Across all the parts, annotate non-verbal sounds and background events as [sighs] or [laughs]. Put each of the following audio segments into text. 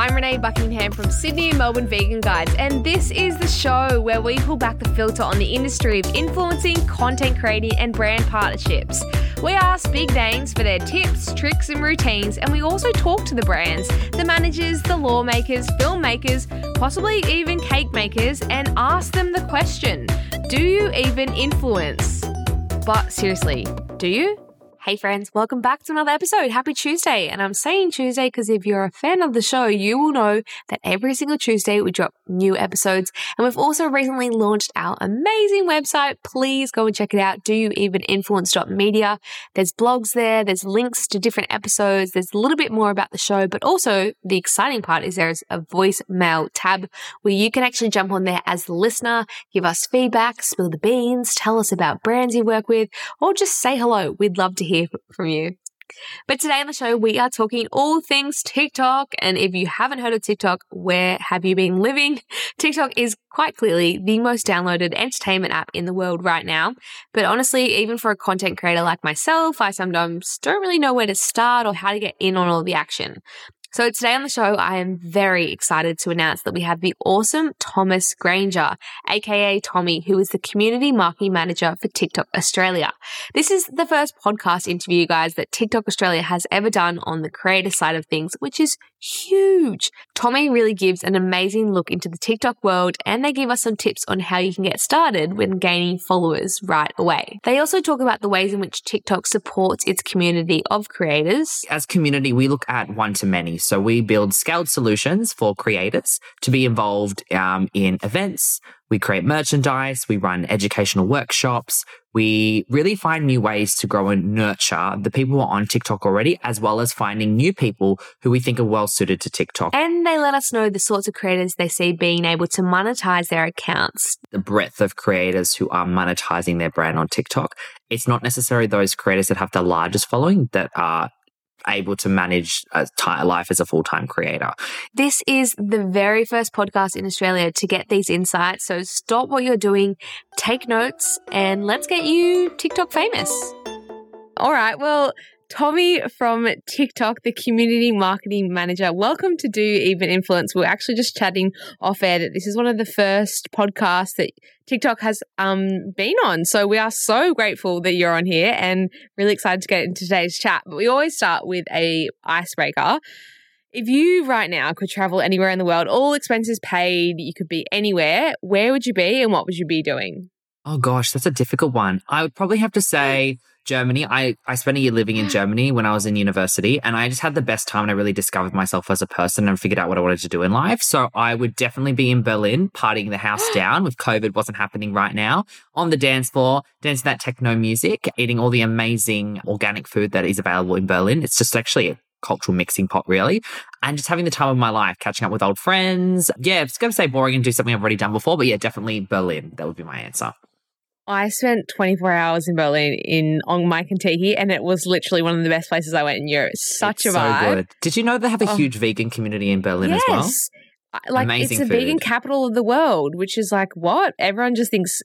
I'm Renee Buckingham from Sydney and Melbourne Vegan Guides, and this is the show where we pull back the filter on the industry of influencing, content creating, and brand partnerships. We ask big names for their tips, tricks, and routines, and we also talk to the brands, the managers, the lawmakers, filmmakers, possibly even cake makers, and ask them the question Do you even influence? But seriously, do you? Hey friends, welcome back to another episode. Happy Tuesday. And I'm saying Tuesday because if you're a fan of the show, you will know that every single Tuesday we drop new episodes. And we've also recently launched our amazing website. Please go and check it out. Do you even influence.media? There's blogs there, there's links to different episodes, there's a little bit more about the show, but also the exciting part is there's a voicemail tab where you can actually jump on there as the listener, give us feedback, spill the beans, tell us about brands you work with, or just say hello. We'd love to hear from you. But today on the show, we are talking all things TikTok. And if you haven't heard of TikTok, where have you been living? [laughs] TikTok is quite clearly the most downloaded entertainment app in the world right now. But honestly, even for a content creator like myself, I sometimes don't really know where to start or how to get in on all the action. So today on the show, I am very excited to announce that we have the awesome Thomas Granger, aka Tommy, who is the community marketing manager for TikTok Australia. This is the first podcast interview, guys, that TikTok Australia has ever done on the creator side of things, which is huge. Tommy really gives an amazing look into the TikTok world and they give us some tips on how you can get started when gaining followers right away. They also talk about the ways in which TikTok supports its community of creators. As community, we look at one to many. So we build scaled solutions for creators to be involved um, in events, we create merchandise, we run educational workshops, we really find new ways to grow and nurture the people who are on TikTok already, as well as finding new people who we think are well suited to TikTok. And they let us know the sorts of creators they see being able to monetize their accounts. The breadth of creators who are monetizing their brand on TikTok. It's not necessarily those creators that have the largest following that are able to manage a life as a full time creator. This is the very first podcast in Australia to get these insights. So stop what you're doing, take notes, and let's get you TikTok famous. All right. Well, Tommy from TikTok, the community marketing manager. Welcome to Do Even Influence. We're actually just chatting off air that this is one of the first podcasts that TikTok has um, been on. So we are so grateful that you're on here and really excited to get into today's chat. But we always start with a icebreaker. If you right now could travel anywhere in the world, all expenses paid, you could be anywhere, where would you be and what would you be doing? Oh gosh, that's a difficult one. I would probably have to say Germany. I, I spent a year living in mm. Germany when I was in university and I just had the best time and I really discovered myself as a person and figured out what I wanted to do in life. So I would definitely be in Berlin, partying the house [gasps] down with COVID wasn't happening right now on the dance floor, dancing that techno music, eating all the amazing organic food that is available in Berlin. It's just actually a cultural mixing pot, really. And just having the time of my life, catching up with old friends. Yeah, it's going to say boring and do something I've already done before, but yeah, definitely Berlin. That would be my answer. I spent 24 hours in Berlin in on my Contiki, and it was literally one of the best places I went in Europe. Such it's a vibe. So good. Did you know they have a oh. huge vegan community in Berlin yes. as well? Like Amazing it's the vegan capital of the world, which is like what everyone just thinks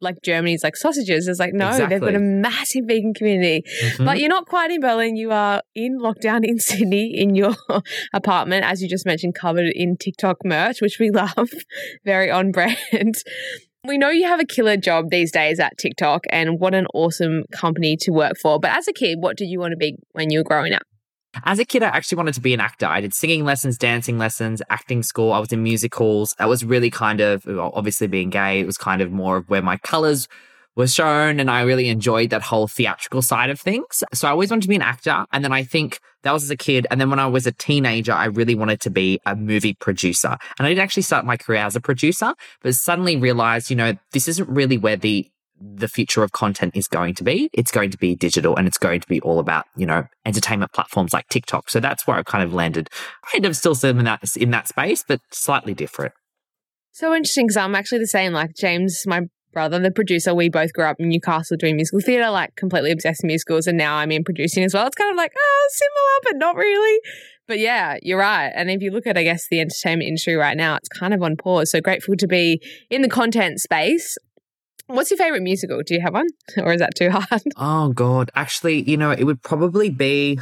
like Germany's like sausages. It's like no, exactly. they've got a massive vegan community. Mm-hmm. But you're not quite in Berlin. You are in lockdown in [laughs] Sydney in your apartment, as you just mentioned, covered in TikTok merch, which we [laughs] love, very on brand. We know you have a killer job these days at TikTok, and what an awesome company to work for. But as a kid, what did you want to be when you were growing up? As a kid, I actually wanted to be an actor. I did singing lessons, dancing lessons, acting school. I was in musicals. That was really kind of, obviously being gay, it was kind of more of where my colors was shown and I really enjoyed that whole theatrical side of things. So I always wanted to be an actor. And then I think that was as a kid. And then when I was a teenager, I really wanted to be a movie producer. And I didn't actually start my career as a producer, but suddenly realized, you know, this isn't really where the the future of content is going to be. It's going to be digital and it's going to be all about, you know, entertainment platforms like TikTok. So that's where I kind of landed. I Kind of still in that in that space, but slightly different. So interesting because I'm actually the same. Like James, my brother, the producer, we both grew up in Newcastle doing musical theatre, like completely obsessed with musicals, and now I'm in producing as well. It's kind of like, oh, similar, but not really. But yeah, you're right. And if you look at, I guess, the entertainment industry right now, it's kind of on pause. So grateful to be in the content space. What's your favorite musical? Do you have one? [laughs] Or is that too hard? Oh, God. Actually, you know, it would probably be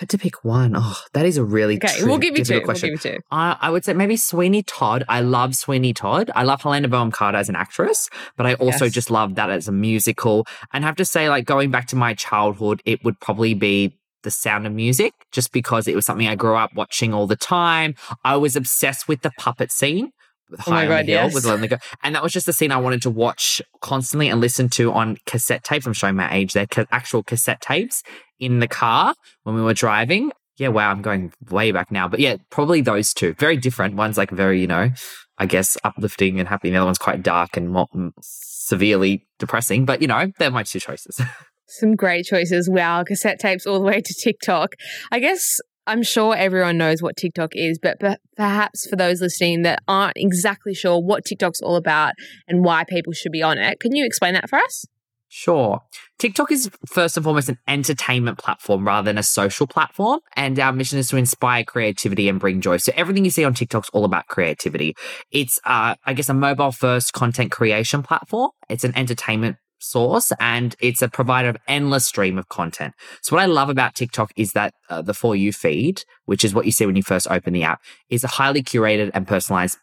had to pick one. Oh, that is a really Okay, tri- we'll give you two. difficult We'll give you two. Uh, I would say maybe Sweeney Todd. I love Sweeney Todd. I love Helena Bonham Carter as an actress, but I also Yes. just love that as a musical. And have to say, like going back to my childhood, it would probably be The Sound of Music, just because it was something I grew up watching all the time. I was obsessed with the puppet scene. With Oh High on God, the Hill yes. with Lonely Girl. And that was just the scene I wanted to watch constantly and listen to on cassette tapes. I'm showing my age there, actual cassette tapes in the car when we were driving. Yeah, wow, I'm going way back now. But yeah, probably those two. Very different. One's like very, you know, I guess uplifting and happy. The other one's quite dark and more, severely depressing. But, you know, they're my two choices. [laughs] Some great choices. Wow, cassette tapes all the way to TikTok. I guess I'm sure everyone knows what TikTok is, but per- perhaps for those listening that aren't exactly sure what TikTok's all about and why people should be on it, can you explain that for us? Sure. TikTok is first and foremost an entertainment platform rather than a social platform. And our mission is to inspire creativity and bring joy. So everything you see on TikTok's all about creativity. It's, uh, I guess, a mobile first content creation platform. It's an entertainment source and it's a provider of endless stream of content. So what I love about TikTok is that uh, the For You feed, which is what you see when you first open the app, is a highly curated and personalized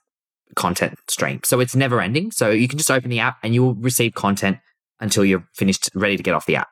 content stream. So it's never ending. So you can just open the app and you will receive content until you're finished, ready to get off the app.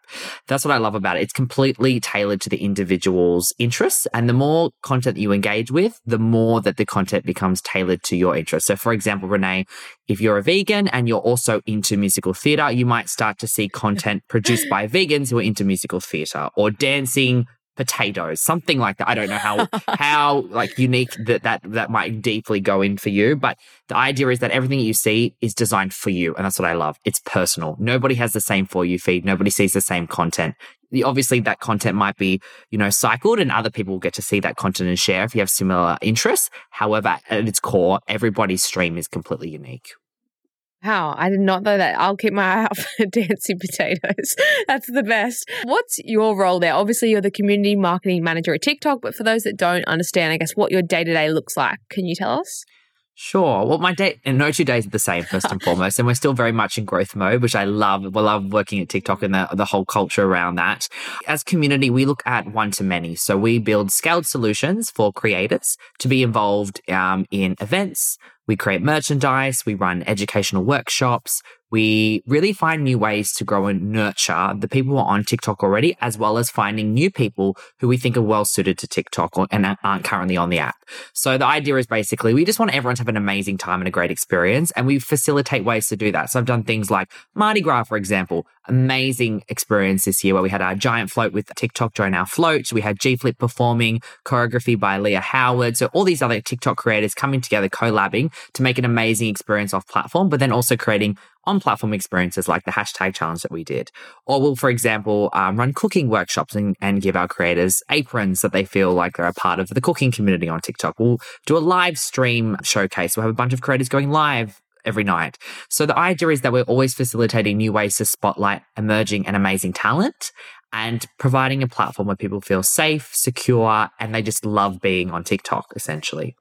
That's what I love about it. It's completely tailored to the individual's interests. And the more content that you engage with, the more that the content becomes tailored to your interests. So, for example, Renee, if you're a vegan and you're also into musical theatre, you might start to see content produced by vegans who are into musical theatre or dancing potatoes, something like that. I don't know how [laughs] how like unique that that that might deeply go in for you, but the idea is that everything you see is designed for you, and that's what I love. It's personal. Nobody has the same for you feed. Nobody sees the same content. Obviously, that content might be, you know, cycled, and other people will get to see that content and share if you have similar interests. However, at its core, everybody's stream is completely unique. Wow, I did not know that. I'll keep my eye out [laughs] for dancing potatoes. [laughs] That's the best. What's your role there? Obviously, you're the community marketing manager at TikTok, but for those that don't understand, I guess what your day to day looks like, can you tell us? Sure. Well, my day and no two days are the same, first and [laughs] foremost, and we're still very much in growth mode, which I love. We love working at TikTok and the, the whole culture around that. As community, we look at one to many, so we build scaled solutions for creators to be involved um, in events. We create merchandise. We run educational workshops. We really find new ways to grow and nurture the people who are on TikTok already, as well as finding new people who we think are well suited to TikTok or, and aren't currently on the app. So the idea is basically we just want everyone to have an amazing time and a great experience, and we facilitate ways to do that. So I've done things like Mardi Gras, for example, amazing experience this year where we had our giant float with TikTok join our float. We had G Flip performing choreography by Leah Howard. So all these other TikTok creators coming together, collabing to make an amazing experience off platform, but then also creating on platform experiences like the hashtag challenge that we did. Or we'll, for example, um, run cooking workshops and, and give our creators aprons that they feel like they're a part of the cooking community on TikTok. We'll do a live stream showcase. We'll have a bunch of creators going live every night. So the idea is that we're always facilitating new ways to spotlight emerging and amazing talent and providing a platform where people feel safe, secure, and they just love being on TikTok, essentially.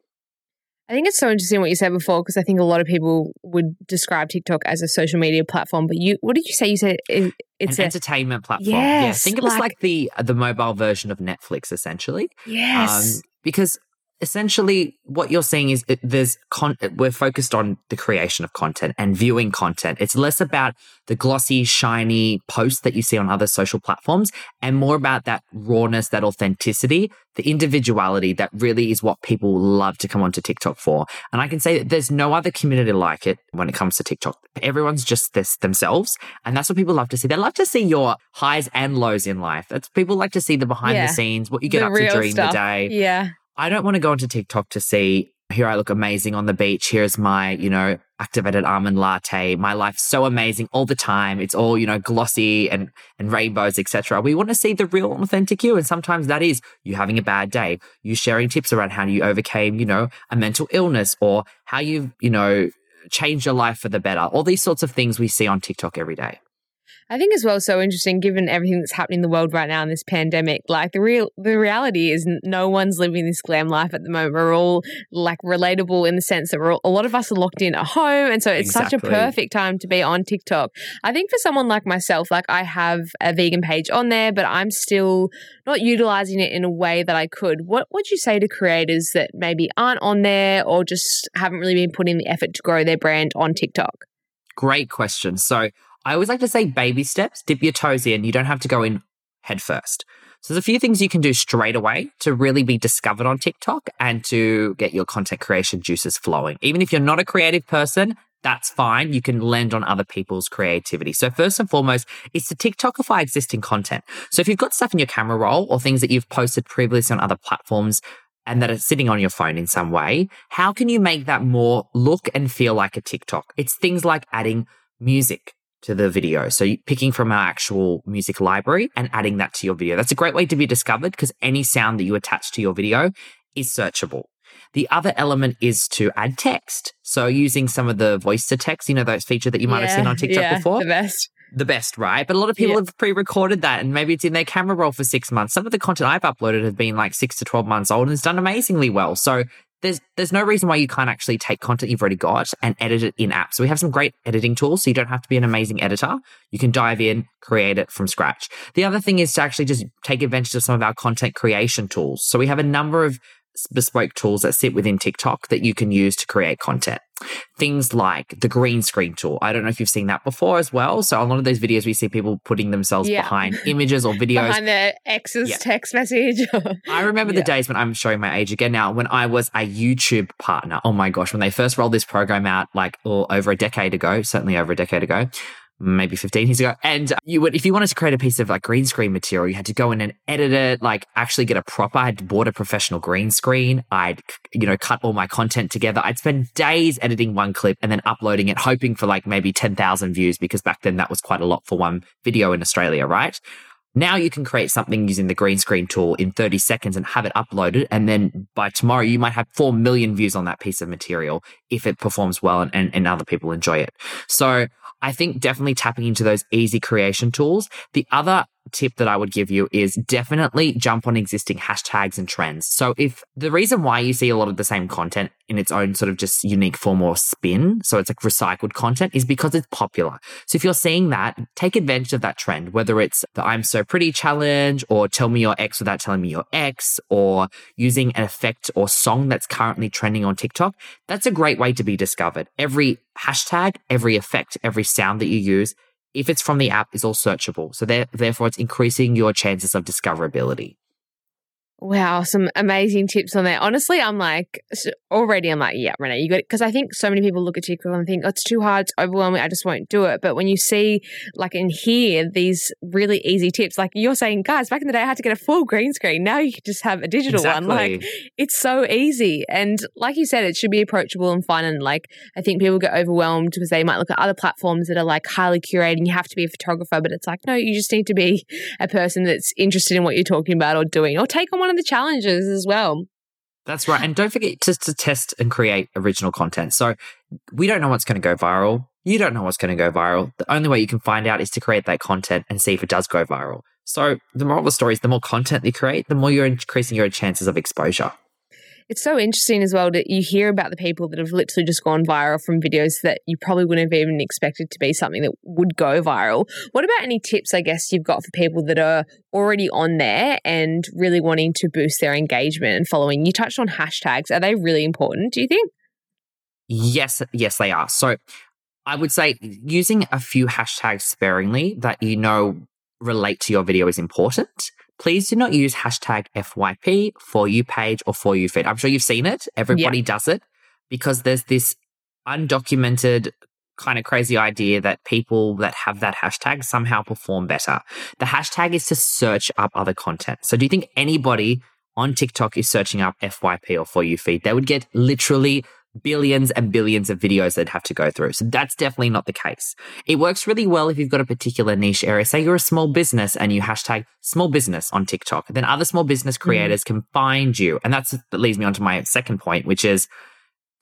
I think it's so interesting what you said before because I think a lot of people would describe TikTok as a social media platform. But you, what did you say? You said it, it's an a entertainment platform. yeah, Yes, think of it as like- like the the mobile version of Netflix, essentially. yes. Um, because essentially what you're seeing is there's con- we're focused on the creation of content and viewing content. It's less about the glossy, shiny posts that you see on other social platforms and more about that rawness, that authenticity, the individuality that really is what people love to come onto TikTok for. And I can say that there's no other community like it when it comes to TikTok. Everyone's just this themselves. And that's what people love to see. They love to see your highs and lows in life. That's people like to see the behind Yeah. the scenes, what you get The up to during stuff. the day. yeah. I don't want to go onto TikTok to see here I look amazing on the beach. Here's my, you know, activated almond latte. My life's so amazing all the time. It's all, you know, glossy and and rainbows, etc. We want to see the real authentic you. And sometimes that is you having a bad day, you sharing tips around how you overcame, you know, a mental illness or how you've, you know, changed your life for the better. All these sorts of things we see on TikTok every day. I think as well so interesting given everything that's happening in the world right now in this pandemic. Like the real the reality is no one's living this glam life at the moment. We're all like relatable in the sense that we're all, a lot of us are locked in at home and so it's exactly. such a perfect time to be on TikTok. I think for someone like myself, like I have a vegan page on there, but I'm still not utilizing it in a way that I could. What would you say to creators that maybe aren't on there or just haven't really been putting the effort to grow their brand on TikTok? Great question. So I always like to say baby steps, dip your toes in. You don't have to go in head first. So there's a few things you can do straight away to really be discovered on TikTok and to get your content creation juices flowing. Even if you're not a creative person, that's fine. You can lend on other people's creativity. So first and foremost, it's to TikTokify existing content. So if you've got stuff in your camera roll or things that you've posted previously on other platforms, and that are sitting on your phone in some way, how can you make that more look and feel like a TikTok? It's things like adding music to the video. So picking from our actual music library and adding that to your video. That's a great way to be discovered because any sound that you attach to your video is searchable. The other element is to add text. So using some of the voice to text, you know, those feature that you might yeah, have seen on TikTok yeah, before. The best. The best, right? But a lot of people yeah. have pre-recorded that and maybe it's in their camera roll for six months. Some of the content I've uploaded has been like six to 12 months old and it's done amazingly well. So there's there's no reason why you can't actually take content you've already got and edit it in apps. So we have some great editing tools, so you don't have to be an amazing editor. You can dive in, create it from scratch. The other thing is to actually just take advantage of some of our content creation tools. So we have a number of bespoke tools that sit within TikTok that you can use to create content. Things like the green screen tool. I don't know if you've seen that before as well. So a lot of those videos we see people putting themselves yeah. behind [laughs] images or videos. behind their ex's yeah. text message. I remember yeah. the days when I'm showing my age again now, when I was a YouTube partner. Oh my gosh, when they first rolled this program out like oh, over a decade ago, certainly over a decade ago, maybe 15 years ago. And you would, if you wanted to create a piece of like green screen material, you had to go in and edit it, like actually get a proper, I'd bought a professional green screen. I'd, you know, cut all my content together. I'd spend days editing one clip and then uploading it, hoping for like maybe 10,000 views because back then that was quite a lot for one video in Australia, right? Now you can create something using the green screen tool in 30 seconds and have it uploaded. And then by tomorrow, you might have 4 million views on that piece of material if it performs well and, and, and other people enjoy it. So I think definitely tapping into those easy creation tools. The other tip that I would give you is definitely jump on existing hashtags and trends. So if the reason why you see a lot of the same content in its own sort of just unique form or spin, so it's like recycled content is because it's popular. So if you're seeing that, take advantage of that trend, whether it's the I'm so pretty challenge or tell me your ex without telling me your ex or using an effect or song that's currently trending on TikTok. That's a great way to be discovered. Every hashtag, every effect, every sound that you use, if it's from the app, it's all searchable. So there, therefore, it's increasing your chances of discoverability. Wow, some amazing tips on there. Honestly, I'm like already. I'm like, yeah, Renee, you got it. Because I think so many people look at TikTok and think oh, it's too hard, it's overwhelming. I just won't do it. But when you see, like, and hear these really easy tips, like you're saying, guys, back in the day, I had to get a full green screen. Now you can just have a digital exactly. one. Like, it's so easy. And like you said, it should be approachable and fun. And like, I think people get overwhelmed because they might look at other platforms that are like highly curated. And you have to be a photographer, but it's like, no, you just need to be a person that's interested in what you're talking about or doing, or take on one of the challenges as well. That's right. And don't forget to, to test and create original content. So we don't know what's going to go viral. You don't know what's going to go viral. The only way you can find out is to create that content and see if it does go viral. So the moral of the story is the more content you create, the more you're increasing your chances of exposure. It's so interesting as well that you hear about the people that have literally just gone viral from videos that you probably wouldn't have even expected to be something that would go viral. What about any tips, I guess, you've got for people that are already on there and really wanting to boost their engagement and following? You touched on hashtags. Are they really important, do you think? Yes, yes, they are. So I would say using a few hashtags sparingly that you know relate to your video is important please do not use hashtag FYP, for you page, or for you feed. I'm sure you've seen it. Everybody yeah. does it because there's this undocumented kind of crazy idea that people that have that hashtag somehow perform better. The hashtag is to search up other content. So do you think anybody on TikTok is searching up FYP or for you feed? They would get literally billions and billions of videos they'd have to go through. So that's definitely not the case. It works really well if you've got a particular niche area. Say you're a small business and you hashtag small business on TikTok. Then other small business mm-hmm. creators mm. can find you. And that's that leads me on to my second point, which is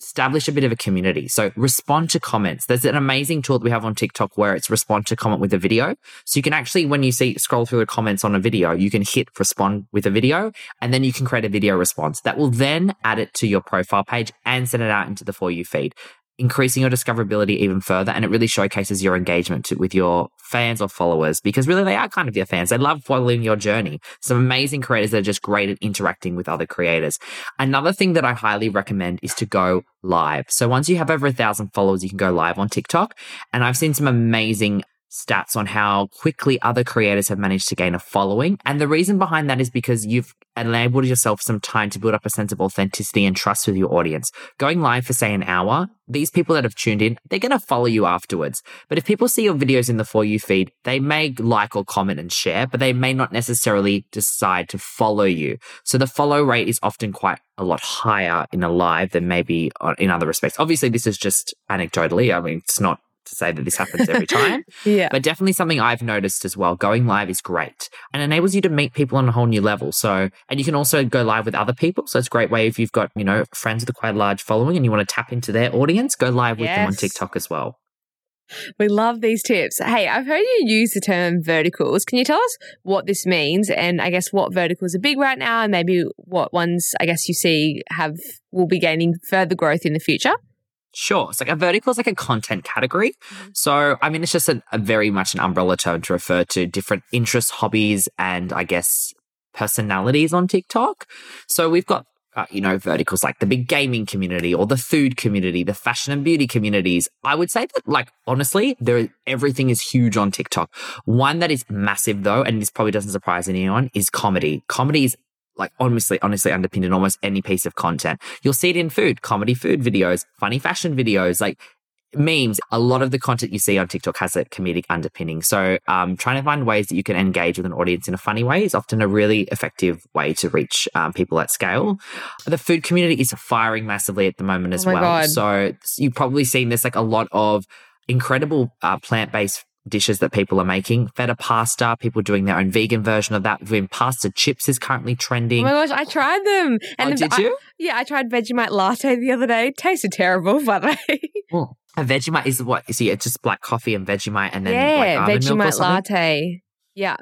establish a bit of a community. So respond to comments. There's an amazing tool that we have on TikTok where it's respond to comment with a video. So you can actually, when you see scroll through the comments on a video, you can hit respond with a video and then you can create a video response that will then add it to your profile page and send it out into the For You feed increasing your discoverability even further. And it really showcases your engagement to, with your fans or followers because really they are kind of your fans. They love following your journey. Some amazing creators that are just great at interacting with other creators. Another thing that I highly recommend is to go live. So once you have over a thousand followers, you can go live on TikTok. And I've seen some amazing stats on how quickly other creators have managed to gain a following. And the reason behind that is because you've enabled yourself some time to build up a sense of authenticity and trust with your audience. Going live for, say, an hour, these people that have tuned in, they're going to follow you afterwards. But if people see your videos in the For You feed, they may like or comment and share, but they may not necessarily decide to follow you. So the follow rate is often quite a lot higher in a live than maybe in other respects. Obviously, this is just anecdotally. I mean, it's not to say that this happens every time. [laughs] yeah. But definitely something I've noticed as well. Going live is great and enables you to meet people on a whole new level. So, and you can also go live with other people. So it's a great way if you've got, you know, friends with a quite large following and you want to tap into their audience, go live with yes. them on TikTok as well. We love these tips. Hey, I've heard you use the term verticals. Can you tell us what this means and I guess what verticals are big right now and maybe what ones I guess you see have will be gaining further growth in the future? Sure. It's like a vertical is like a content category. Mm-hmm. So, I mean, it's just a, a, very much an umbrella term to refer to different interests, hobbies, and I guess personalities on TikTok. So we've got, uh, you know, verticals like the big gaming community or the food community, the fashion and beauty communities. I would say that, like, honestly, there, everything is huge on TikTok. One that is massive though, and this probably doesn't surprise anyone, is comedy. Comedy is like honestly, honestly underpinned in almost any piece of content. You'll see it in food, comedy food videos, funny fashion videos, like memes. A lot of the content you see on TikTok has a comedic underpinning. So, um, trying to find ways that you can engage with an audience in a funny way is often a really effective way to reach um, people at scale. The food community is firing massively at the moment as oh well. God. So, you've probably seen this like a lot of incredible uh, plant based dishes that people are making. Feta pasta, people doing their own vegan version of that. When pasta chips is currently trending. Oh my gosh, I tried them. Oh, and oh, did you? yeah, I tried Vegemite latte the other day. Tasted terrible, [laughs] the way. Oh, a Vegemite is what? See, it's just black coffee and Vegemite and then yeah, like Vegemite latte. Yeah.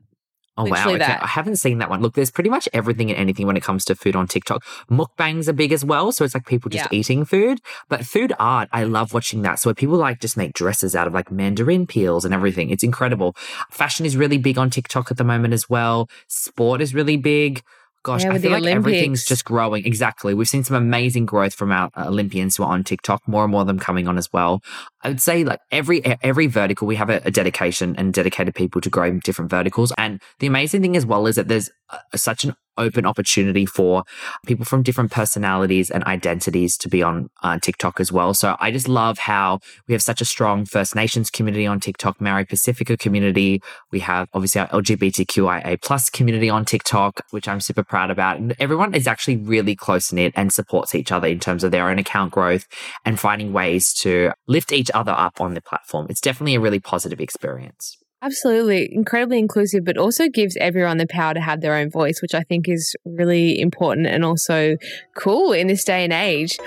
Oh wow! Okay. I haven't seen that one. Look, there's pretty much everything and anything when it comes to food on TikTok. Mukbangs are big as well, so it's like people just yeah. eating food. But food art, I love watching that. So people like just make dresses out of like mandarin peels and everything. It's incredible. Fashion is really big on TikTok at the moment as well. Sport is really big. Gosh, yeah, I feel like Olympics. everything's just growing. Exactly. We've seen some amazing growth from our uh, Olympians who are on TikTok, more and more of them coming on as well. I would say like every every vertical we have a, a dedication and dedicated people to grow different verticals. And the amazing thing as well is that there's a, such an open opportunity for people from different personalities and identities to be on uh, TikTok as well. So I just love how we have such a strong First Nations community on TikTok, Maori Pasifika community. We have obviously our LGBTQIA plus community on TikTok, which I'm super proud about. And everyone is actually really close knit and supports each other in terms of their own account growth and finding ways to lift each other up on the platform. It's definitely a really positive experience. Absolutely. Incredibly inclusive, but also gives everyone the power to have their own voice, which I think is really important and also cool in this day and age.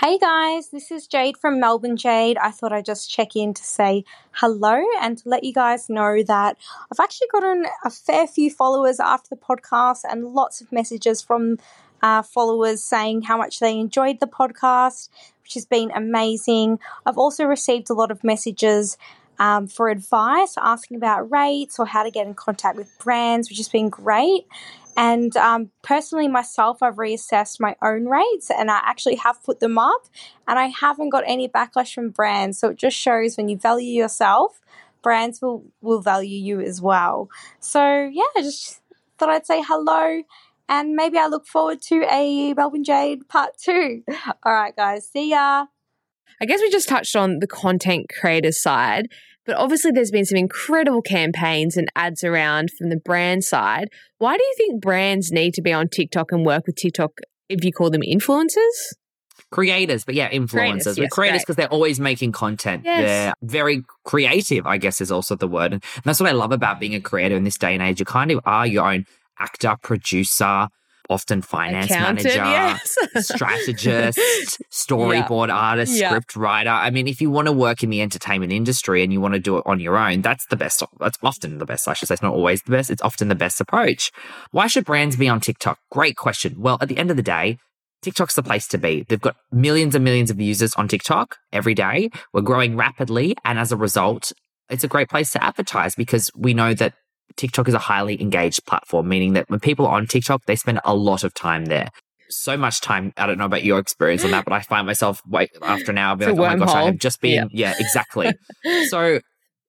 Hey guys, this is Jade from Melbourne Jade. I thought I'd just check in to say hello and to let you guys know that I've actually gotten a fair few followers after the podcast and lots of messages from uh, followers saying how much they enjoyed the podcast, which has been amazing. I've also received a lot of messages um, for advice, asking about rates or how to get in contact with brands, which has been great. And um, personally, myself, I've reassessed my own rates and I actually have put them up and I haven't got any backlash from brands. So it just shows when you value yourself, brands will, will value you as well. So, yeah, I just thought I'd say hello and maybe I look forward to a Melbourne Jade part two. [laughs] All right, guys, see ya. I guess we just touched on the content creator side, but obviously there's been some incredible campaigns and ads around from the brand side. Why do you think brands need to be on TikTok and work with TikTok if you call them influencers? creators, but yeah, influencers. Creators, yes, creators because they're always making content. Yes. They're very creative, I guess, is also the word. And that's what I love about being a creator in this day and age. You kind of are your own actor, producer, often finance Accountant, manager, yes. [laughs] strategist, storyboard artist, Yeah. script writer. I mean, if you want to work in the entertainment industry and you want to do it on your own, that's the best. That's often the best. I should say it's not always the best. It's often the best approach. Why should brands be on TikTok? Great question. Well, at the end of the day, TikTok's the place to be. They've got millions and millions of users on TikTok every day. We're growing rapidly. And as a result, it's a great place to advertise because we know that TikTok is a highly engaged platform, meaning that when people are on TikTok, they spend a lot of time there. So much time. I don't know about your experience on that, but I find myself wait after an hour, be It's like, oh my gosh, I have just been, yeah, exactly. [laughs] so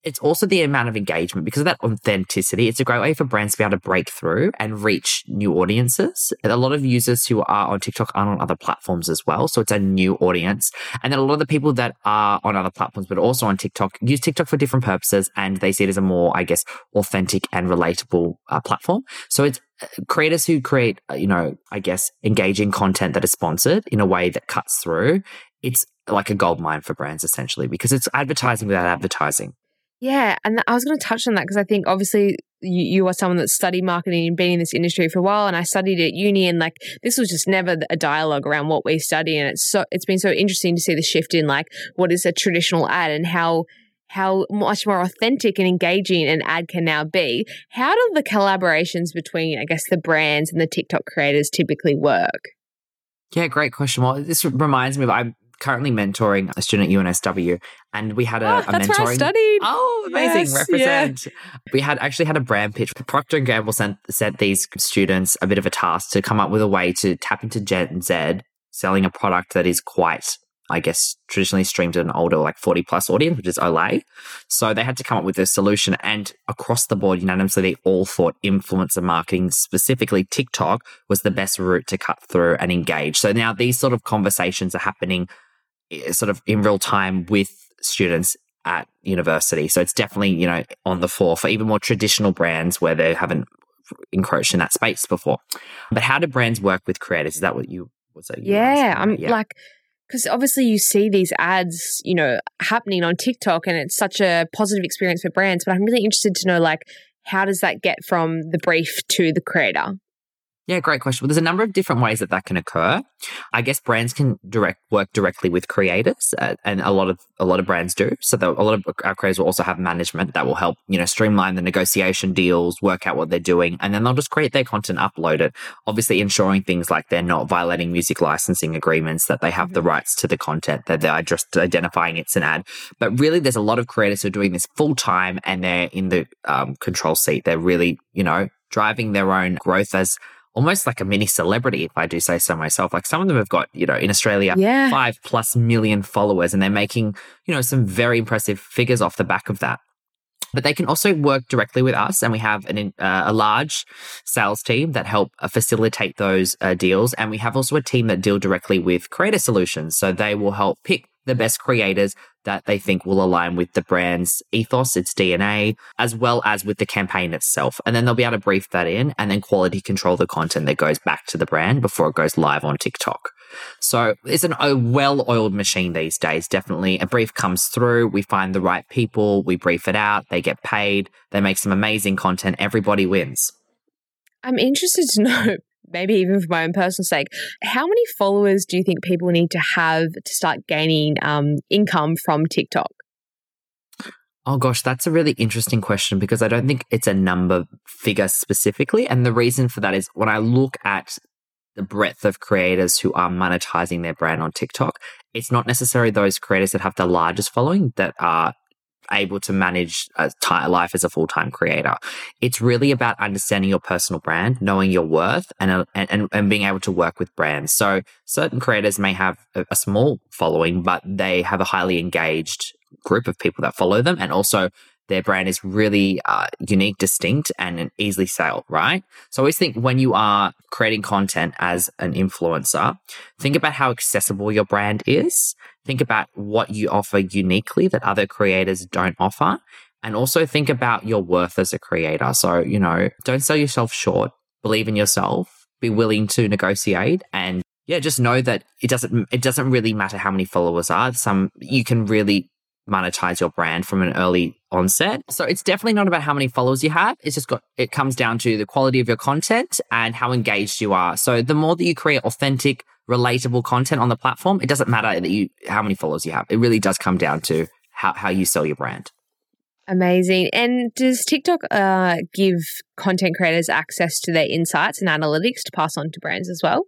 it's also the amount of engagement because of that authenticity. It's a great way for brands to be able to break through and reach new audiences. And a lot of users who are on TikTok aren't on other platforms as well. So it's a new audience. And then a lot of the people that are on other platforms, but also on TikTok, use TikTok for different purposes and they see it as a more, I guess, authentic and relatable uh, platform. So it's uh, creators who create, uh, you know, I guess, engaging content that is sponsored in a way that cuts through. It's like a gold mine for brands essentially because it's advertising without advertising. Yeah, and I was going to touch on that because I think obviously you, you are someone that studied marketing and been in this industry for a while, and I studied at uni, and like this was just never a dialogue around what we study, and it's so it's been so interesting to see the shift in like what is a traditional ad and how how much more authentic and engaging an ad can now be. How do the collaborations between I guess the brands and the TikTok creators typically work? Yeah, great question. Well, this reminds me of I'm currently mentoring a student at UNSW, and we had a, Ah, a that's mentoring. where I studied. Oh, amazing! Yes, Represent. We had actually had a brand pitch. Procter and Gamble sent sent these students a bit of a task to come up with a way to tap into Gen Z, selling a product that is quite, I guess, traditionally streamed at an older, like forty plus audience, which is Olay. So they had to come up with a solution, and across the board, unanimously, they all thought influencer marketing, specifically TikTok, was the best route to cut through and engage. So now these sort of conversations are happening Eh, sort of in real time with students at university. So it's definitely, you know, on the fore for even more traditional brands where they haven't encroached in that space before. But how do brands work with creators? Is that what you was that you Yeah. I'm like, because obviously you see these ads, you know, happening on TikTok, and it's such a positive experience for brands. But I'm really interested to know, like, how does that get from the brief to the creator? Yeah, great question. Well, there's a number of different ways that that can occur. I guess brands can direct work directly with creators, uh, and a lot of a lot of brands do. So the, a lot of our creators will also have management that will help you know streamline the negotiation deals, work out what they're doing, and then they'll just create their content, upload it. Obviously, ensuring things like they're not violating music licensing agreements, that they have the rights to the content, that they're just identifying it's an ad. But really, there's a lot of creators who are doing this full time, and they're in the um, control seat. They're really you know driving their own growth as almost like a mini celebrity, if I do say so myself. Like some of them have got, you know, in Australia, Yeah. five plus million followers, and they're making, you know, some very impressive figures off the back of that. But they can also work directly with us, and we have an, uh, a large sales team that help uh, facilitate those uh, deals. And we have also a team that deal directly with creator solutions, so they will help pick the best creators that they think will align with the brand's ethos, its DNA, as well as with the campaign itself. And then they'll be able to brief that in and then quality control the content that goes back to the brand before it goes live on TikTok. So it's an, a well oiled machine these days, definitely. A brief comes through, we find the right people, we brief it out, they get paid, they make some amazing content, everybody wins. I'm interested to know, maybe even for my own personal sake, how many followers do you think people need to have to start gaining um, income from TikTok? Oh gosh, that's a really interesting question because I don't think it's a number figure specifically. And the reason for that is when I look at the breadth of creators who are monetizing their brand on TikTok, it's not necessarily those creators that have the largest following that are able to manage a ti life as a full-time creator. It's really about understanding your personal brand, knowing your worth and, uh, and, and being able to work with brands. So certain creators may have a, a small following, but they have a highly engaged group of people that follow them. And also their brand is really uh, unique, distinct, and easily sale, right? So I always think when you are creating content as an influencer, think about how accessible your brand is. Think about what you offer uniquely that other creators don't offer. And also think about your worth as a creator. So, you know, don't sell yourself short. Believe in yourself. Be willing to negotiate and yeah, just know that it doesn't it doesn't really matter how many followers are. Some you can really monetize your brand from an early onset. So it's definitely not about how many followers you have. It's just got, it comes down to the quality of your content and how engaged you are. So the more that you create authentic, relatable content on the platform, it doesn't matter that you, how many followers you have. It really does come down to how, how you sell your brand. Amazing. And does TikTok uh, give content creators access to their insights and analytics to pass on to brands as well?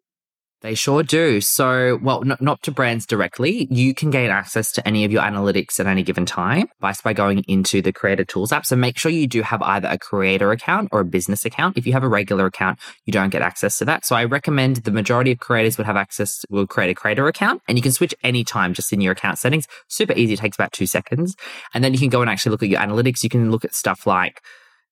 They sure do. So, well, not, not to brands directly. You can gain access to any of your analytics at any given time by, by going into the Creator Tools app. So make sure you do have either a creator account or a business account. If you have a regular account, you don't get access to that. So I recommend the majority of creators would have access, will create a creator account and you can switch anytime just in your account settings. Super easy. It takes about two seconds. And then you can go and actually look at your analytics. You can look at stuff like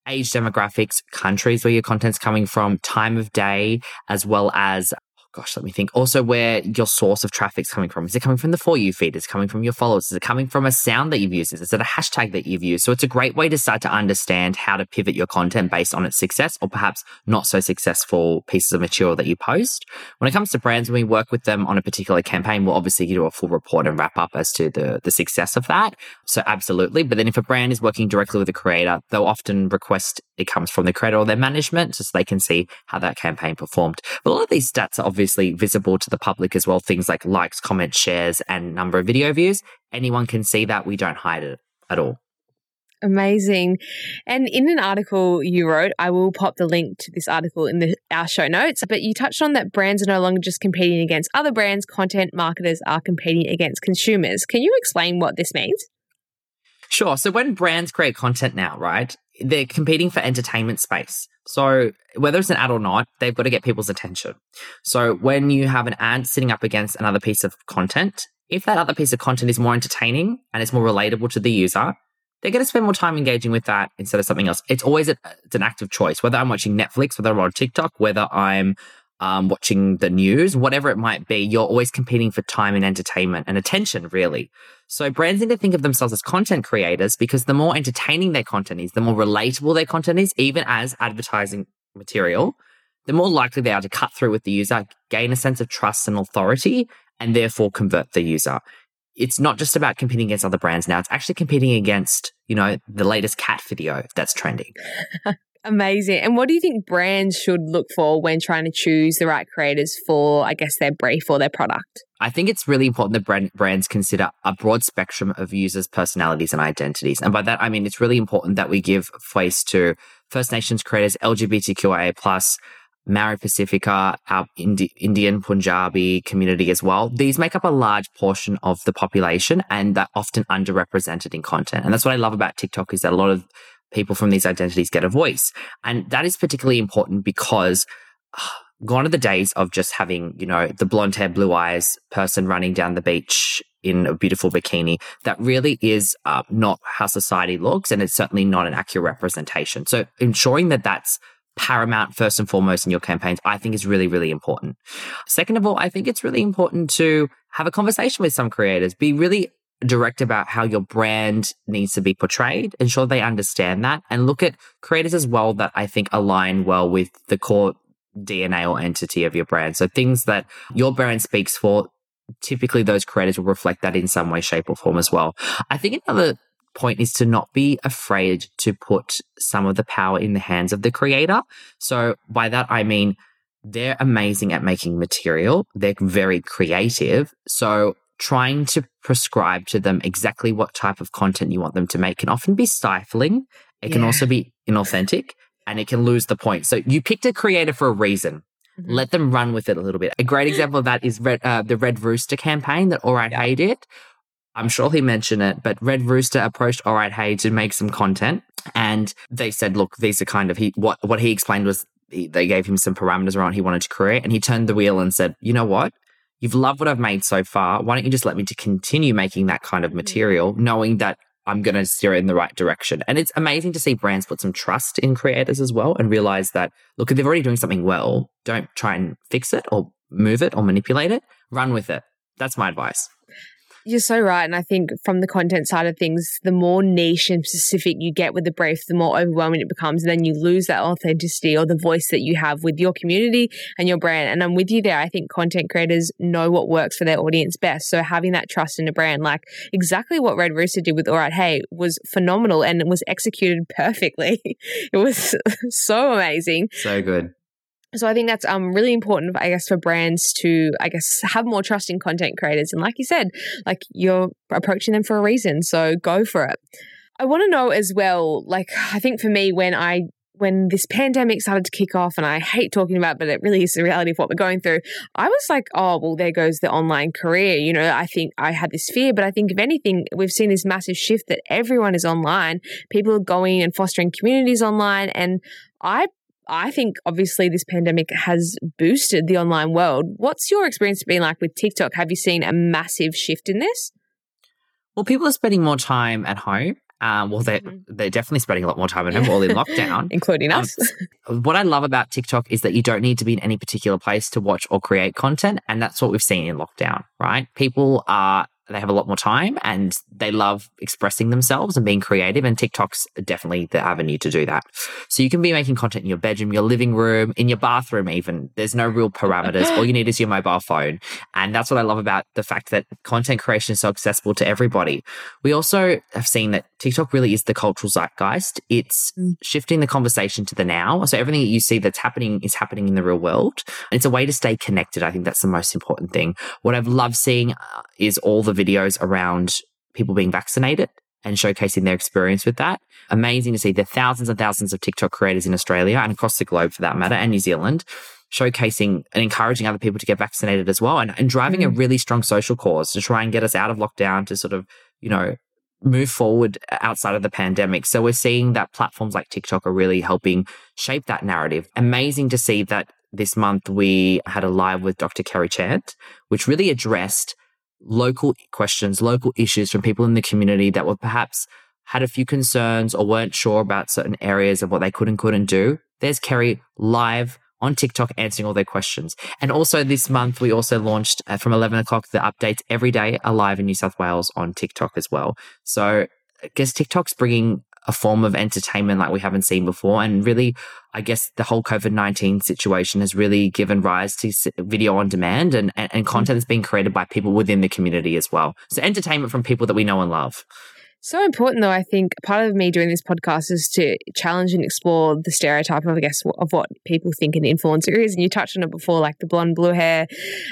age demographics, countries where your content's coming from, time of day, as well as gosh, let me think. Also, where your source of traffic is coming from. Is it coming from the For You feed? Is it coming from your followers? Is it coming from a sound that you've used? Is it a hashtag that you've used? So it's a great way to start to understand how to pivot your content based on its success or perhaps not so successful pieces of material that you post. When it comes to brands, when we work with them on a particular campaign, we'll obviously do a full report and wrap up as to the, the success of that. So absolutely. But then if a brand is working directly with a creator, they'll often request it comes from the creator or their management just so they can see how that campaign performed. But a lot of these stats are obviously visible to the public as well. Things like likes, comments, shares, and number of video views. Anyone can see that. We don't hide it at all. Amazing. And in an article you wrote, I will pop the link to this article in the, our show notes, but you touched on that brands are no longer just competing against other brands, content marketers are competing against consumers. Can you explain what this means? Sure. So when brands create content now, right, they're competing for entertainment space. So whether it's an ad or not, they've got to get people's attention. So when you have an ad sitting up against another piece of content, if that other piece of content is more entertaining and it's more relatable to the user, they're going to spend more time engaging with that instead of something else. It's always a, it's an active choice. Whether I'm watching Netflix, whether I'm on TikTok, whether I'm um, watching the news, whatever it might be, you're always competing for time and entertainment and attention, really. So brands need to think of themselves as content creators because the more entertaining their content is, the more relatable their content is, even as advertising material, the more likely they are to cut through with the user, gain a sense of trust and authority, and therefore convert the user. It's not just about competing against other brands now. It's actually competing against, you know, the latest cat video that's trending. [laughs] Amazing. And what do you think brands should look for when trying to choose the right creators for, I guess, their brief or their product? I think it's really important that brand, brands consider a broad spectrum of users' personalities and identities. And by that, I mean, it's really important that we give voice to First Nations creators, LGBTQIA plus, Maori Pasifika, our Indi- Indian Punjabi community as well. These make up a large portion of the population and they're often underrepresented in content. And that's what I love about TikTok is that a lot of people from these identities get a voice. And that is particularly important because uh, [sighs] gone are the days of just having, you know, the blonde hair, blue eyes person running down the beach in a beautiful bikini. That really is uh, not how society looks. And it's certainly not an accurate representation. So ensuring that that's paramount first and foremost in your campaigns, I think is really, really important. Second of all, I think it's really important to have a conversation with some creators, be really direct about how your brand needs to be portrayed, ensure they understand that, and look at creators as well that I think align well with the core DNA or entity of your brand. So things that your brand speaks for, typically those creators will reflect that in some way, shape, or form as well. I think another point is to not be afraid to put some of the power in the hands of the creator. So by that, I mean, they're amazing at making material. They're very creative. So trying to prescribe to them exactly what type of content you want them to make can often be stifling. It yeah. can also be inauthentic and it can lose the point. So you picked a creator for a reason. Mm-hmm. Let them run with it a little bit. A great example of that is Red, uh, the Red Rooster campaign that All Right yeah. Hey did. I'm sure he mentioned it, but Red Rooster approached All Right Hey to make some content, and they said, "Look, these are kind of he what what he explained was he, they gave him some parameters around he wanted to create, and he turned the wheel and said, you know what." You've loved what I've made so far. Why don't you just let me to continue making that kind of mm. material, knowing that I'm going to steer it in the right direction. And it's amazing to see brands put some trust in creators as well and realize that, look, if they're already doing something well, don't try and fix it or move it or manipulate it. Run with it. That's my advice. You're so right. And I think from the content side of things, the more niche and specific you get with the brief, the more overwhelming it becomes. And then you lose that authenticity or the voice that you have with your community and your brand. And I'm with you there. I think content creators know what works for their audience best. So having that trust in a brand, like exactly what Red Rooster did with All Right Hey, was phenomenal and it was executed [laughs] perfectly. it was [laughs] so amazing. So good. So I think that's um really important, I guess, for brands to, I guess, have more trust in content creators. And like you said, like you're approaching them for a reason, so go for it. I want to know as well, like [sighs] I think for me, when I when this pandemic started to kick off, and I hate talking about, but it really is the reality of what we're going through. I was like, oh, well, there goes the online career. You know, I think I had this fear, but I think if anything, we've seen this massive shift that everyone is online. People are going and fostering communities online, and I I think obviously this pandemic has boosted the online world. What's your experience been like with TikTok? Have you seen a massive shift in this? Well, people are spending more time at home. Um, well, they're, mm-hmm. they're definitely spending a lot more time at home, all in [laughs] lockdown, including us. Um, [laughs] what I love about TikTok is that you don't need to be in any particular place to watch or create content. And that's what we've seen in lockdown, right? People are they have a lot more time and they love expressing themselves and being creative. And TikTok's definitely the avenue to do that. So you can be making content in your bedroom, your living room, in your bathroom, even. There's no real parameters. [laughs] All you need is your mobile phone. And that's what I love about the fact that content creation is so accessible to everybody. We also have seen that TikTok really is the cultural zeitgeist. It's mm. shifting the conversation to the now. So everything that you see that's happening is happening in the real world. And it's a way to stay connected. I think that's the most important thing. What I've loved seeing uh, is all the videos around people being vaccinated and showcasing their experience with that. Amazing to see the thousands and thousands of TikTok creators in Australia and across the globe for that matter and New Zealand showcasing and encouraging other people to get vaccinated as well and, and driving mm. a really strong social cause to try and get us out of lockdown to sort of, you know, move forward outside of the pandemic. So we're seeing that platforms like TikTok are really helping shape that narrative. Amazing to see that this month we had a live with Dr. Kerry Chant, which really addressed local questions, local issues from people in the community that were perhaps had a few concerns or weren't sure about certain areas of what they could and couldn't do. There's Kerry live on TikTok answering all their questions. And also this month, we also launched uh, from 11 o'clock the updates every day are live in New South Wales on TikTok as well. So I guess TikTok's bringing a form of entertainment like we haven't seen before. And really, I guess the whole COVID 19 situation has really given rise to video on demand and, and, and content mm. that's being created by people within the community as well. So entertainment from people that we know and love. So important, though. I think part of me doing this podcast is to challenge and explore the stereotype of, I guess, of what people think an influencer is. And you touched on it before, like the blonde, blue hair,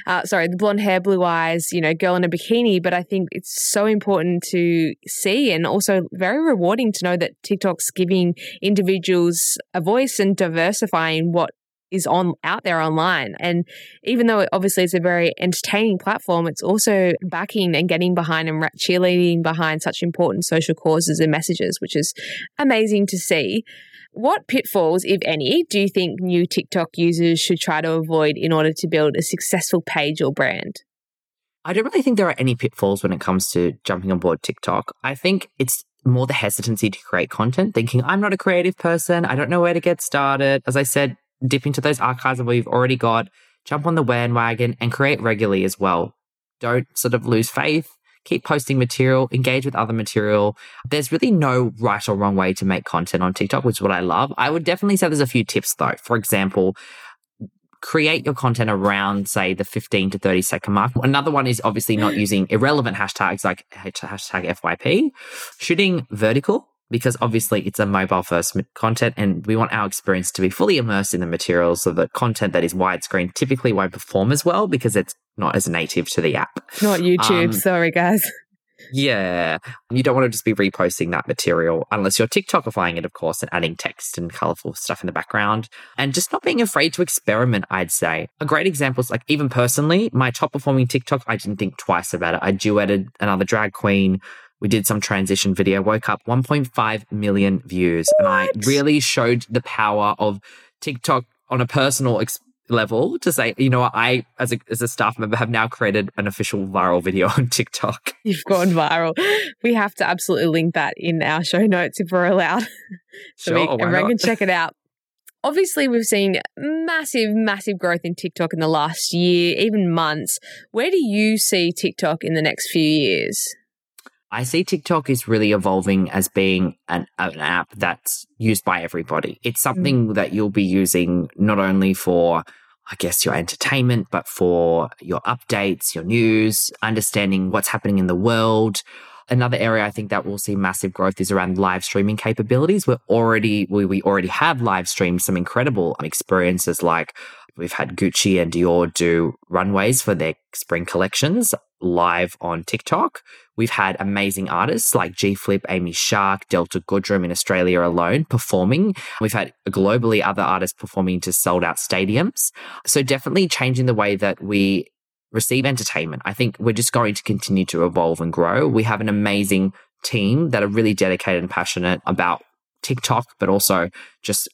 uh, sorry, the blonde hair, blue eyes, you know, girl in a bikini. But I think it's so important to see and also very rewarding to know that TikTok's giving individuals a voice and diversifying what is on out there online. And even though it obviously it's a very entertaining platform, it's also backing and getting behind and cheerleading behind such important social causes and messages, which is amazing to see. What pitfalls, if any, do you think new TikTok users should try to avoid in order to build a successful page or brand? I don't really think there are any pitfalls when it comes to jumping on board TikTok. I think it's more the hesitancy to create content, thinking, I'm not a creative person. I don't know where to get started. As I said, dip into those archives of what you've already got, jump on the bandwagon and create regularly as well. Don't sort of lose faith. Keep posting material, engage with other material. There's really no right or wrong way to make content on TikTok, which is what I love. I would definitely say there's a few tips though. For example, create your content around, say, the 15 to 30 second mark. Another one is obviously not mm. using irrelevant hashtags like hashtag FYP. Shooting vertical because obviously it's a mobile first content and we want our experience to be fully immersed in the material so that content that is widescreen typically won't perform as well because it's not as native to the app. Not YouTube, um, sorry guys. [laughs] Yeah. You don't want to just be reposting that material unless you're TikTokifying it, of course, and adding text and colorful stuff in the background. And just not being afraid to experiment, I'd say. A great example is like, even personally, my top performing TikTok, I didn't think twice about it. I duetted another drag queen we did some transition video, woke up 1.5 million views. What? And I really showed the power of TikTok on a personal ex- level to say, you know, what, I, as a, as a staff member, have now created an official viral video [laughs] on TikTok. You've gone viral. We have to absolutely link that in our show notes if we're allowed. [laughs] so sure, we, everyone can check it out. Obviously, we've seen massive, massive growth in TikTok in the last year, even months. Where do you see TikTok in the next few years? I see TikTok is really evolving as being an, an app that's used by everybody. It's something mm. that you'll be using not only for, I guess, your entertainment, but for your updates, your news, understanding what's happening in the world. Another area I think that we'll see massive growth is around live streaming capabilities. We're already, we, we already have live streamed some incredible experiences like we've had Gucci and Dior do runways for their spring collections live on TikTok. We've had amazing artists like G Flip, Amy Shark, Delta Goodrem in Australia alone performing. We've had globally other artists performing to sold out stadiums. So definitely changing the way that we receive entertainment. I think we're just going to continue to evolve and grow. We have an amazing team that are really dedicated and passionate about TikTok, but also just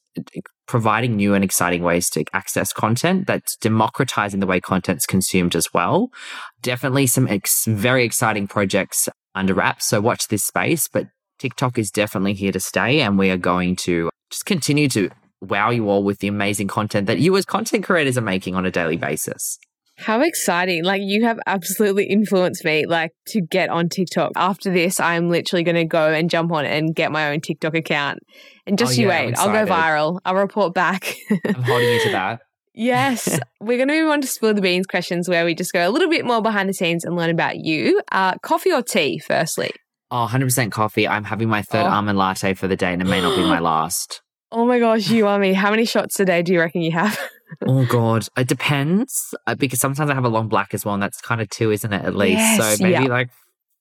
providing new and exciting ways to access content that's democratizing the way content's consumed as well. Definitely some ex- very exciting projects under wraps. So watch this space, but TikTok is definitely here to stay and we are going to just continue to wow you all with the amazing content that you as content creators are making on a daily basis. How exciting. Like you have absolutely influenced me like to get on TikTok. After this, I'm literally going to go and jump on and get my own TikTok account. And just oh, you wait, I'll go viral. I'll report back. I'm holding you to [laughs] that. Yes, [laughs] we're going to move on to spill the beans questions where we just go a little bit more behind the scenes and learn about you. Uh, coffee or tea, firstly? Oh, 100% coffee. I'm having my third oh. almond latte for the day and it may not be my [gasps] last. Oh my gosh, you are me. How many shots a day do you reckon you have? [laughs] oh god, it depends uh, because sometimes I have a long black as well, and that's kind of two, isn't it? At least, yes, so maybe yeah. like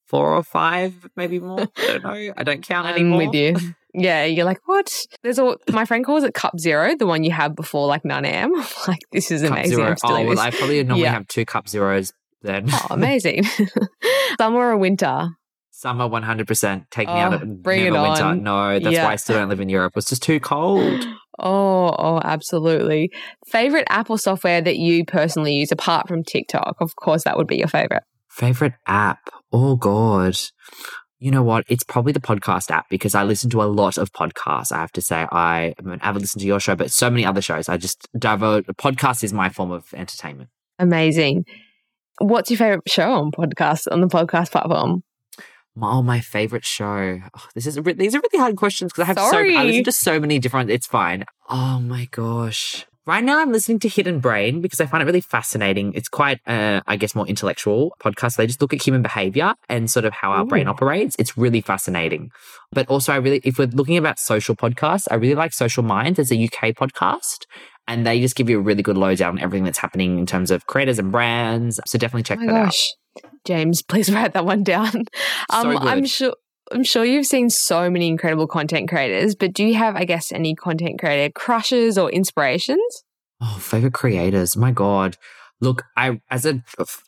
four or five, maybe more. I don't know. I don't count anymore. I'm with you. [laughs] Yeah, you're like, what? There's all my friend calls it cup zero, the one you have before like 9 a.m. [laughs] like, this is cup amazing. Zero. oh, well, I probably normally yeah. have two cup zeros then. oh, amazing. [laughs] Summer or winter? Summer 100%. Take me oh, out of bring it winter. On. No, that's yeah. why I still don't live in Europe. It's just too cold. [gasps] Oh, oh, absolutely. Favorite Apple software that you personally use apart from TikTok? Of course, that would be your favorite. Favorite app? Oh, God. You know what? It's probably the podcast app because I listen to a lot of podcasts. I have to say, I, I, mean, I haven't listened to your show, but so many other shows. I just divert. Podcast is my form of entertainment. Amazing. What's your favorite show on podcast on the podcast platform? Oh, my favorite show. Oh, this is these are really hard questions because I have Sorry. so I listen to so many different. It's fine. Oh my gosh. Right now, I'm listening to Hidden Brain because I find it really fascinating. It's quite, uh, I guess, more intellectual podcast. They just look at human behavior and sort of how our Ooh. brain operates. It's really fascinating. But also, I really, if we're looking about social podcasts, I really like Social Minds as a UK podcast. And they just give you a really good lowdown on everything that's happening in terms of creators and brands. So definitely check oh that gosh. out. James, please [laughs] write that one down. Um, so I'm sure. I'm sure you've seen so many incredible content creators, but do you have, I guess, any content creator crushes or inspirations? Oh, favorite creators. My God. Look, I as a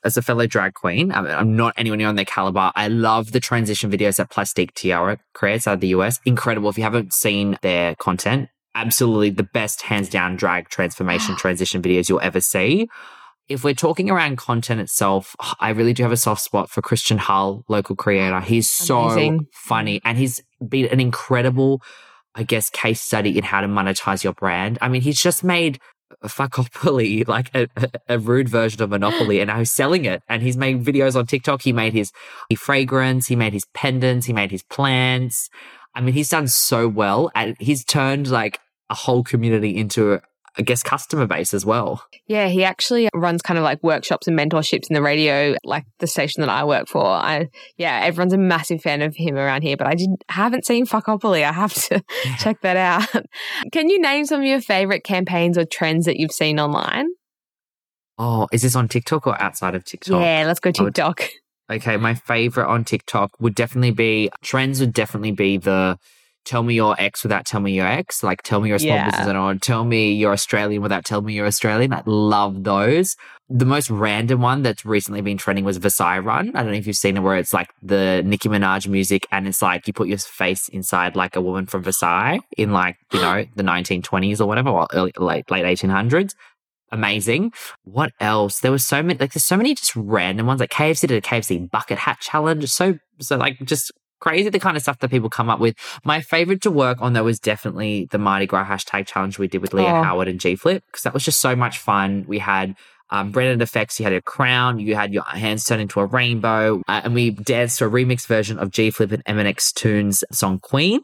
as a fellow drag queen, I'm not anyone on their caliber. I love the transition videos that Plastique Tiara creates out of the US. Incredible. If you haven't seen their content, absolutely the best hands down drag transformation [gasps] transition videos you'll ever see if we're talking around content itself, I really do have a soft spot for Christian Hull, local creator. He's so funny and he's been an incredible, I guess, case study in how to monetize your brand. I mean, he's just made Fuckopoly, [laughs] like a, a, rude version of Monopoly, and now he's selling it. And he's made videos on TikTok. He made his fragrance, he made his pendants, he made his plants. I mean, he's done so well and he's turned like a whole community into I guess, customer base as well. Yeah, he actually runs kind of like workshops and mentorships in the radio, like the station that I work for. I yeah, everyone's a massive fan of him around here, but I didn't haven't seen Fuckopoly. I have to [laughs] check that out. Can you name some of your favorite campaigns or trends that you've seen online? Oh, is this on TikTok or outside of TikTok? Yeah, let's go TikTok. Would, okay, my favorite on TikTok would definitely be trends would definitely be the tell me your ex without tell me your ex. Like tell me you're a small yeah. business owner. Tell me you're Australian without telling me you're Australian. I love those. The most random one that's recently been trending was Versailles Run. I don't know if you've seen it where it's like the Nicki Minaj music and it's like you put your face inside like a woman from Versailles in like, you know, [gasps] the 1920s or whatever, or early, late, late 1800s. Amazing. What else? There was so many, like there's so many just random ones like KFC did a KFC bucket hat challenge. So, so like just crazy the kind of stuff that people come up with. My favorite to work on though was definitely the Mardi Gras hashtag challenge we did with Leah Oh. Howard and G Flip because that was just so much fun. We had um, branded effects. You had a crown. You had your hands turned into a rainbow, uh, and we danced to a remix version of G Flip and MNX Tunes song Queen,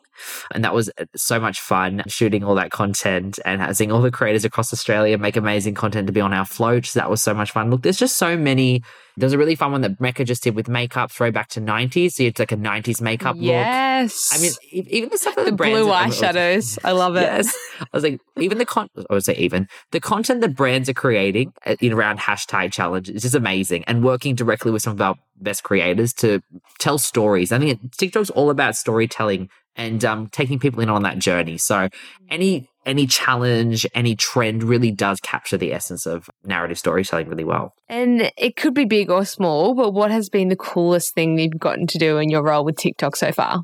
and that was uh, so much fun shooting all that content and having all the creators across Australia make amazing content to be on our float. So that was so much fun. Look, there's just so many. There's a really fun one that Mecca just did with makeup, throwback to 90s. So it's like a 90s makeup look. yes. I mean, even the stuff that the the, brands blue eyeshadows. I love it. Yes. I was like, even the con, I would say even the content that brands are creating uh, in around hashtag challenge is just amazing and working directly with some of our best creators to tell stories. I think it- TikTok's all about storytelling and um, taking people in on that journey. So any, any challenge, any trend really does capture the essence of narrative storytelling really well. And it could be big or small, but what has been the coolest thing you've gotten to do in your role with TikTok so far?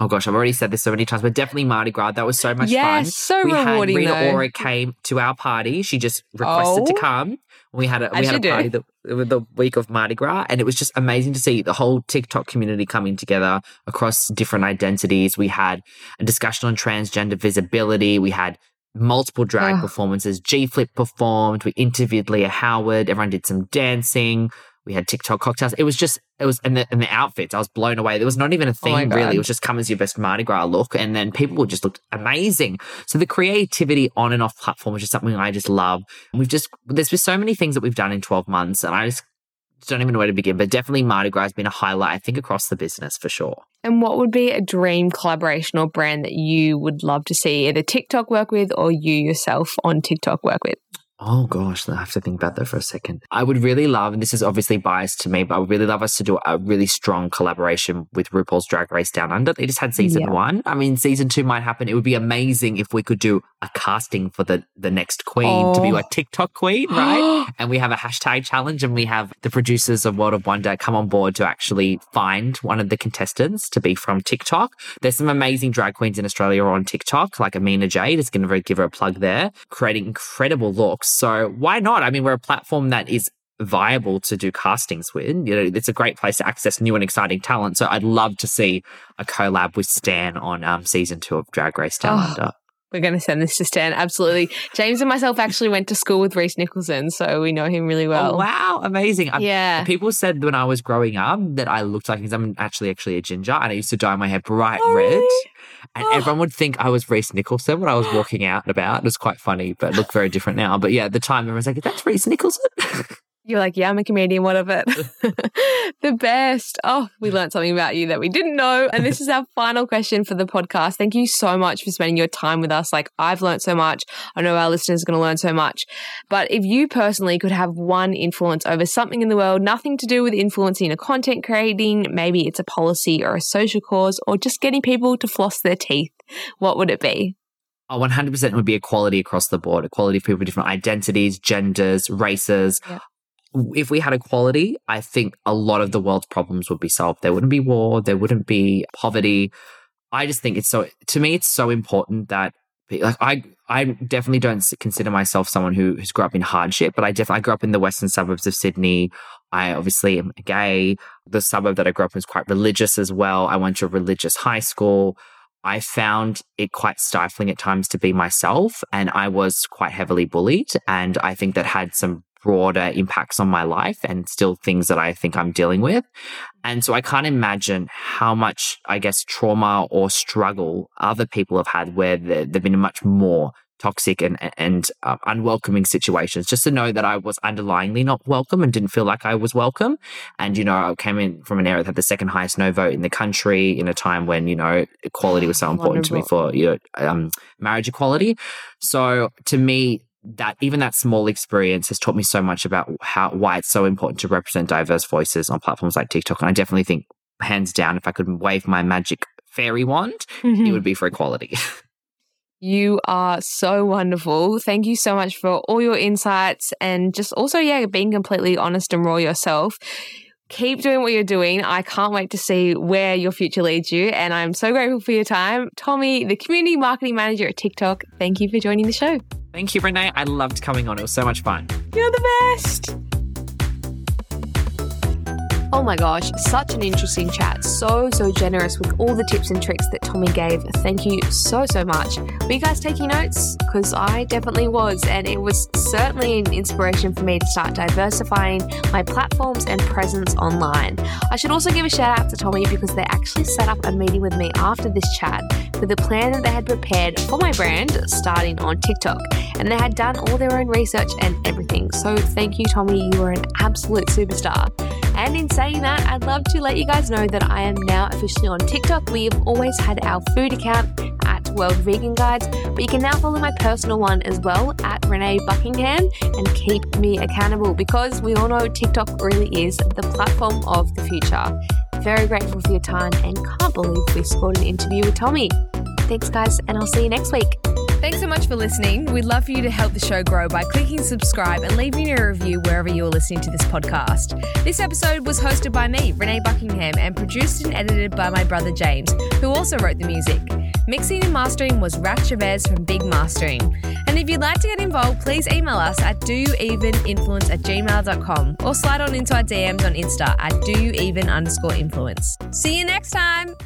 Oh gosh, I've already said this so many times, but definitely Mardi Gras. That was so much fun. yes, so we rewarding had Rita though. Ora came to our party. She just requested to Oh. come. We had a we As had a party the, the week of Mardi Gras, and it was just amazing to see the whole TikTok community coming together across different identities. We had a discussion on transgender visibility. We had multiple drag Oh. performances. G Flip performed. We interviewed Leah Howard. Everyone did some dancing. We had TikTok cocktails. It was just, it was, and the, and the outfits, I was blown away. There was not even a Oh theme really. It was just come as your best Mardi Gras look. And then people just looked amazing. So the creativity on and off platform is just something I just love. We've just, there's been so many things that we've done in 12 months and I just don't even know where to begin, but definitely Mardi Gras has been a highlight, I think, across the business for sure. And what would be a dream collaboration or brand that you would love to see either TikTok work with or you yourself on TikTok work with? Oh gosh, I have to think about that for a second. I would really love, and this is obviously biased to me, but I would really love us to do a really strong collaboration with RuPaul's Drag Race Down Under. They just had season Yeah. one. I mean, season two might happen. It would be amazing if we could do a casting for the the next queen to be Oh. like TikTok queen, right? [gasps] and we have a hashtag challenge, and we have the producers of World of Wonder come on board to actually find one of the contestants to be from TikTok. There's some amazing drag queens in Australia on TikTok, like Amina Jade is going to give her a plug there, creating incredible looks. So why not? I mean, we're a platform that is viable to do castings with. You know, it's a great place to access new and exciting talent. So I'd love to see a collab with Stan on um, season two of Drag Race Down Oh. Under. We're going to send this to Stan. Absolutely. James and myself actually went to school with Rhys Nicholson, so we know him really well. oh wow, amazing! I- Yeah. People said when I was growing up that I looked like because I'm actually actually a ginger and I used to dye my hair bright Oh, red. really? And Oh. everyone would think I was Rhys Nicholson when I was walking out and about. It was quite funny, but looked very different now. But yeah, at the time, everyone was like, that's Rhys Nicholson. [laughs] You're like, yeah, I'm a comedian. What of it? [laughs] [laughs] the best. Oh, we learned something about you that we didn't know. And this is our [laughs] final question for the podcast. Thank you so much for spending your time with us. Like, I've learned so much. I know our listeners are going to learn so much. But if you personally could have one influence over something in the world, nothing to do with influencing or content creating, maybe it's a policy or a social cause or just getting people to floss their teeth, what would it be? Oh, 100% would be equality across the board, equality of people with different identities, genders, races. Yeah. If we had equality, I think a lot of the world's problems would be solved. There wouldn't be war, there wouldn't be poverty. I just think it's so, to me, it's so important that, like, I, I definitely don't consider myself someone who has grew up in hardship, but I definitely I grew up in the western suburbs of Sydney. I obviously am gay. The suburb that I grew up in was quite religious as well. I went to a religious high school. I found it quite stifling at times to be myself, and I was quite heavily bullied. And I think that had some broader impacts on my life and still things that I think I'm dealing with. And so I can't imagine how much, I guess, trauma or struggle other people have had where they've been in much more toxic and and uh, unwelcoming situations. Just to know that I was underlyingly not welcome and didn't feel like I was welcome. And you know, I came in from an area that had the second highest no vote in the country in a time when you know equality was so important to me for you know um, marriage equality. So to me. That even that small experience has taught me so much about how why it's so important to represent diverse voices on platforms like TikTok. And I definitely think, hands down, if I could wave my magic fairy wand, it mm-hmm. would be for equality. [laughs] You are so wonderful. Thank you so much for all your insights and just also, yeah, being completely honest and raw yourself. Keep doing what you're doing. I can't wait to see where your future leads you. And I'm so grateful for your time. Tommy, the community marketing manager at TikTok, thank you for joining the show. Thank you, Renee. I loved coming on. It was so much fun. You're the best. Oh my gosh, such an interesting chat. So, so generous with all the tips and tricks that Tommy gave. Thank you so, so much. Were you guys taking notes? Because I definitely was, and it was certainly an inspiration for me to start diversifying my platforms and presence online. I should also give a shout out to Tommy because they actually set up a meeting with me after this chat with a plan that they had prepared for my brand starting on TikTok. And they had done all their own research and everything. So thank you, Tommy. You are an absolute superstar. And in saying that, I'd love to let you guys know that I am now officially on TikTok. We have always had our food account at World Vegan Guides, but you can now follow my personal one as well at Renee Buckingham and keep me accountable because we all know TikTok really is the platform of the future. Very grateful for your time and can't believe we scored an interview with Tommy. Thanks, guys, and I'll see you next week. Thanks so much for listening. We'd love for you to help the show grow by clicking subscribe and leaving a review wherever you're listening to this podcast. This episode was hosted by me, Renee Buckingham, and produced and edited by my brother James, who also wrote the music. Mixing and mastering was Rat Chavez from Big Mastering. And if you'd like to get involved, please email us at doyoueveninfluence at gmail.com or slide on into our DMs on Insta at doyoueven underscore influence. See you next time!